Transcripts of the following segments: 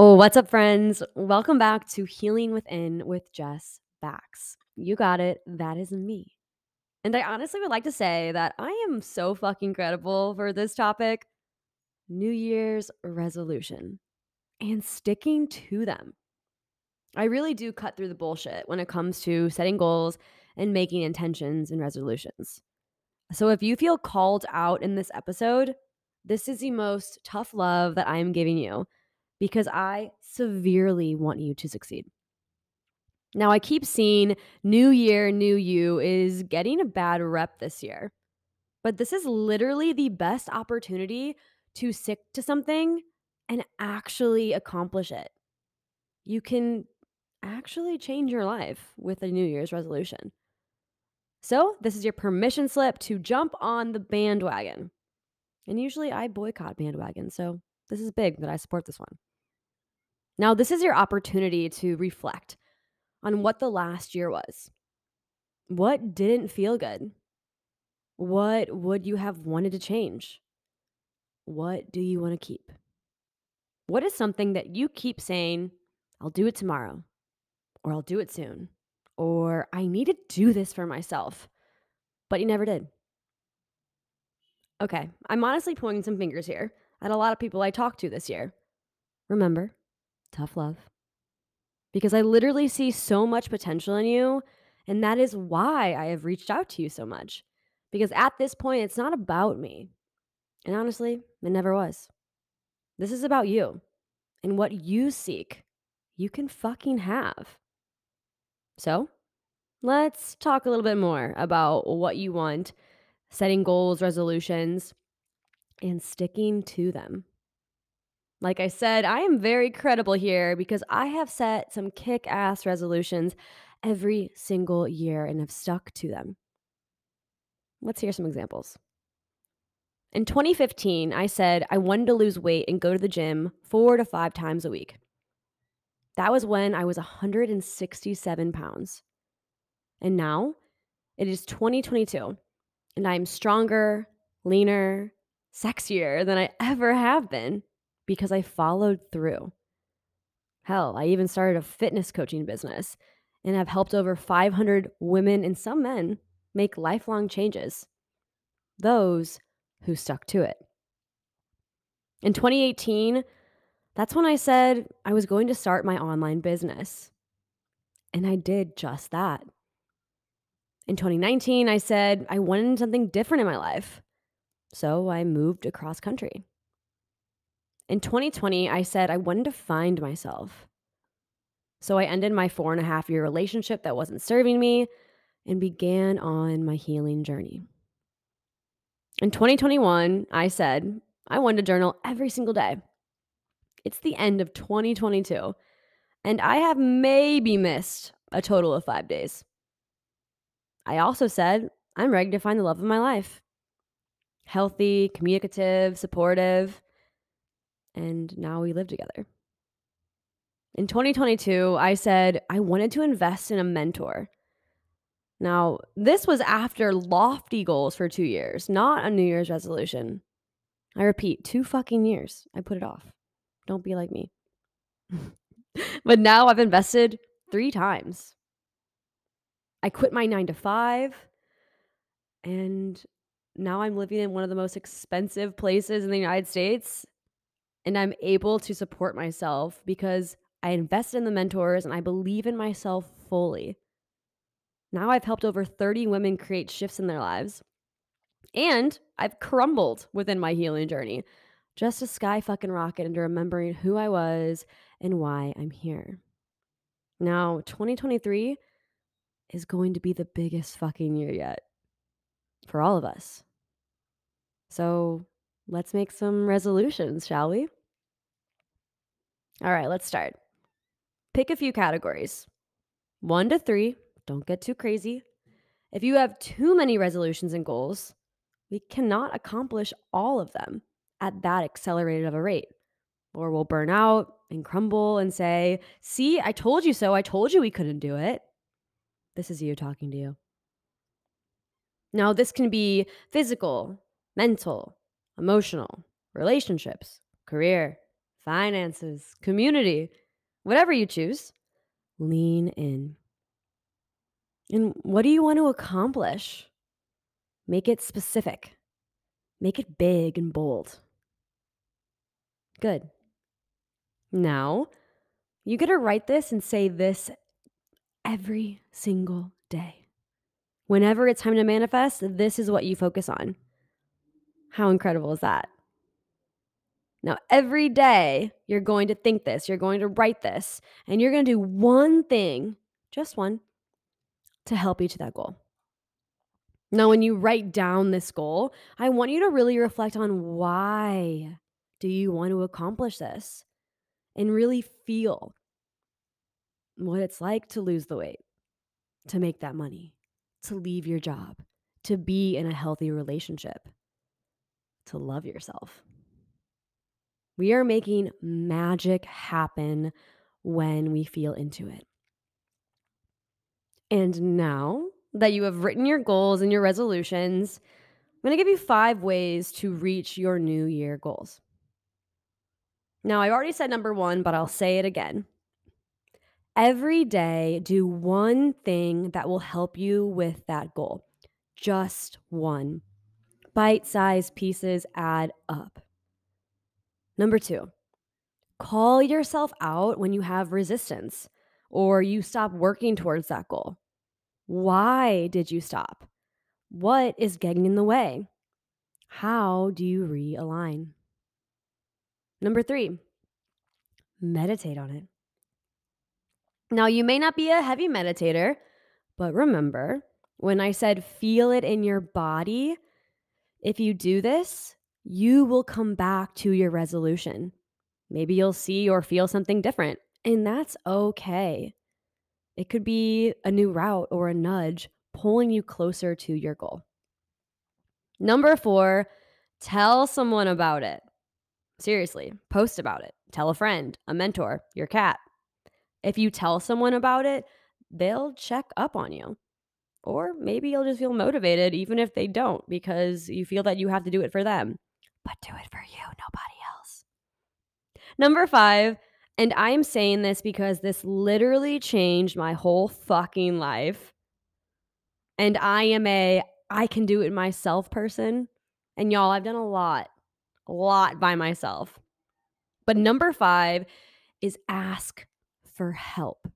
Oh, what's up, friends? Welcome back to Healing Within with Jess Bax. You got it. That is me. And I honestly would like to say that I am so fucking credible for this topic New Year's resolution and sticking to them. I really do cut through the bullshit when it comes to setting goals and making intentions and resolutions. So if you feel called out in this episode, this is the most tough love that I am giving you because I severely want you to succeed. Now, I keep seeing new year, new you is getting a bad rep this year, but this is literally the best opportunity to stick to something and actually accomplish it. You can actually change your life with a New Year's resolution. So, this is your permission slip to jump on the bandwagon. And usually I boycott bandwagon, so this is big that I support this one. Now, this is your opportunity to reflect on what the last year was. What didn't feel good? What would you have wanted to change? What do you want to keep? What is something that you keep saying, I'll do it tomorrow, or I'll do it soon, or I need to do this for myself, but you never did? Okay, I'm honestly pointing some fingers here at a lot of people I talked to this year. Remember, tough love. Because I literally see so much potential in you. And that is why I have reached out to you so much. Because at this point, it's not about me. And honestly, it never was. This is about you and what you seek, you can fucking have. So let's talk a little bit more about what you want, setting goals, resolutions, and sticking to them. Like I said, I am very credible here because I have set some kick ass resolutions every single year and have stuck to them. Let's hear some examples. In 2015, I said I wanted to lose weight and go to the gym four to five times a week. That was when I was 167 pounds. And now it is 2022, and I'm stronger, leaner, sexier than I ever have been because I followed through. Hell, I even started a fitness coaching business and have helped over 500 women and some men make lifelong changes. Those who stuck to it. In 2018, that's when I said I was going to start my online business. And I did just that. In 2019, I said I wanted something different in my life. So I moved across country. In 2020, I said I wanted to find myself. So I ended my four and a half year relationship that wasn't serving me and began on my healing journey. In 2021, I said I wanted to journal every single day. It's the end of 2022, and I have maybe missed a total of five days. I also said I'm ready to find the love of my life healthy, communicative, supportive, and now we live together. In 2022, I said I wanted to invest in a mentor. Now, this was after lofty goals for two years, not a New Year's resolution. I repeat, two fucking years. I put it off. Don't be like me. but now I've invested three times. I quit my nine to five, and now I'm living in one of the most expensive places in the United States and I'm able to support myself because I invest in the mentors and I believe in myself fully. Now I've helped over 30 women create shifts in their lives. And I've crumbled within my healing journey. Just a sky fucking rocket into remembering who I was and why I'm here. Now, 2023 is going to be the biggest fucking year yet for all of us. So let's make some resolutions, shall we? All right, let's start. Pick a few categories one to three. Don't get too crazy. If you have too many resolutions and goals, we cannot accomplish all of them at that accelerated of a rate, or we'll burn out and crumble and say, See, I told you so. I told you we couldn't do it. This is you talking to you. Now, this can be physical, mental, emotional, relationships, career, finances, community, whatever you choose, lean in. And what do you want to accomplish? Make it specific, make it big and bold. Good. Now, you get to write this and say this every single day. Whenever it's time to manifest, this is what you focus on. How incredible is that? Now, every day you're going to think this, you're going to write this, and you're going to do one thing, just one, to help you to that goal. Now, when you write down this goal, I want you to really reflect on why do you want to accomplish this and really feel what it's like to lose the weight, to make that money, to leave your job, to be in a healthy relationship, to love yourself. We are making magic happen when we feel into it. And now that you have written your goals and your resolutions, I'm going to give you five ways to reach your new year goals. Now, I already said number one, but I'll say it again. Every day, do one thing that will help you with that goal. Just one. Bite sized pieces add up. Number two, call yourself out when you have resistance or you stop working towards that goal. Why did you stop? What is getting in the way? How do you realign? Number three, meditate on it. Now, you may not be a heavy meditator, but remember when I said feel it in your body, if you do this, you will come back to your resolution. Maybe you'll see or feel something different, and that's okay. It could be a new route or a nudge pulling you closer to your goal. Number four, tell someone about it. Seriously, post about it. Tell a friend, a mentor, your cat. If you tell someone about it, they'll check up on you. Or maybe you'll just feel motivated even if they don't because you feel that you have to do it for them. But do it for you, nobody else. Number five, and I am saying this because this literally changed my whole fucking life. And I am a I can do it myself person. And y'all, I've done a lot, a lot by myself. But number five is ask for help.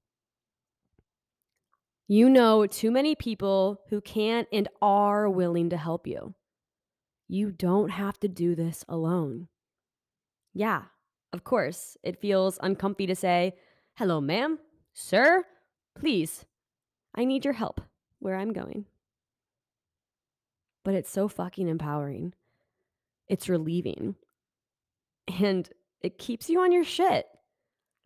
You know too many people who can't and are willing to help you. You don't have to do this alone. Yeah, of course, it feels uncomfy to say, Hello, ma'am, sir, please, I need your help where I'm going. But it's so fucking empowering. It's relieving. And it keeps you on your shit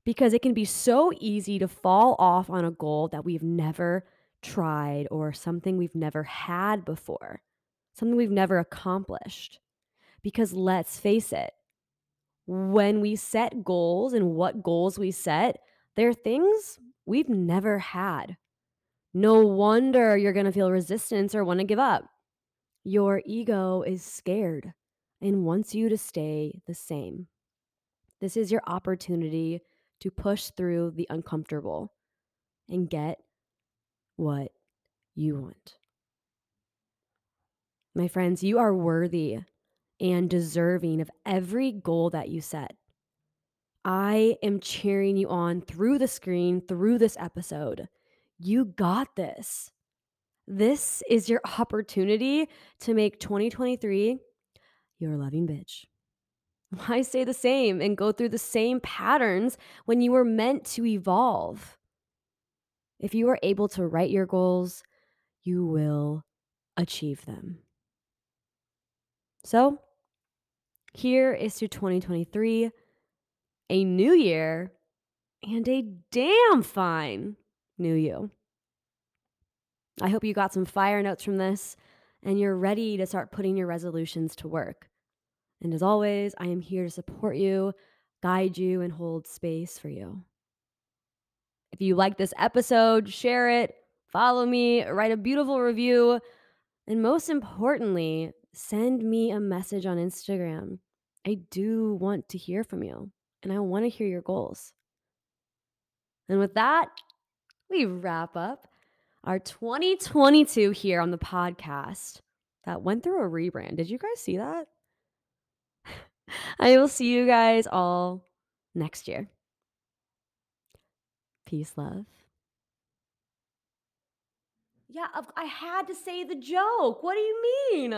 because it can be so easy to fall off on a goal that we've never tried or something we've never had before, something we've never accomplished. Because let's face it, when we set goals and what goals we set, they're things we've never had. No wonder you're going to feel resistance or want to give up. Your ego is scared and wants you to stay the same. This is your opportunity to push through the uncomfortable and get what you want. My friends, you are worthy and deserving of every goal that you set. I am cheering you on through the screen, through this episode. You got this. This is your opportunity to make 2023 your loving bitch. Why stay the same and go through the same patterns when you were meant to evolve? If you are able to write your goals, you will achieve them. So, here is to 2023, a new year, and a damn fine new you. I hope you got some fire notes from this and you're ready to start putting your resolutions to work. And as always, I am here to support you, guide you, and hold space for you. If you like this episode, share it, follow me, write a beautiful review, and most importantly, send me a message on Instagram. I do want to hear from you. and I wanna hear your goals. And with that, we wrap up our 2022 here on the podcast that went through a rebrand. Did you guys see that? I will see you guys all next year. Peace, love. Yeah, I had to say the joke. What do you mean?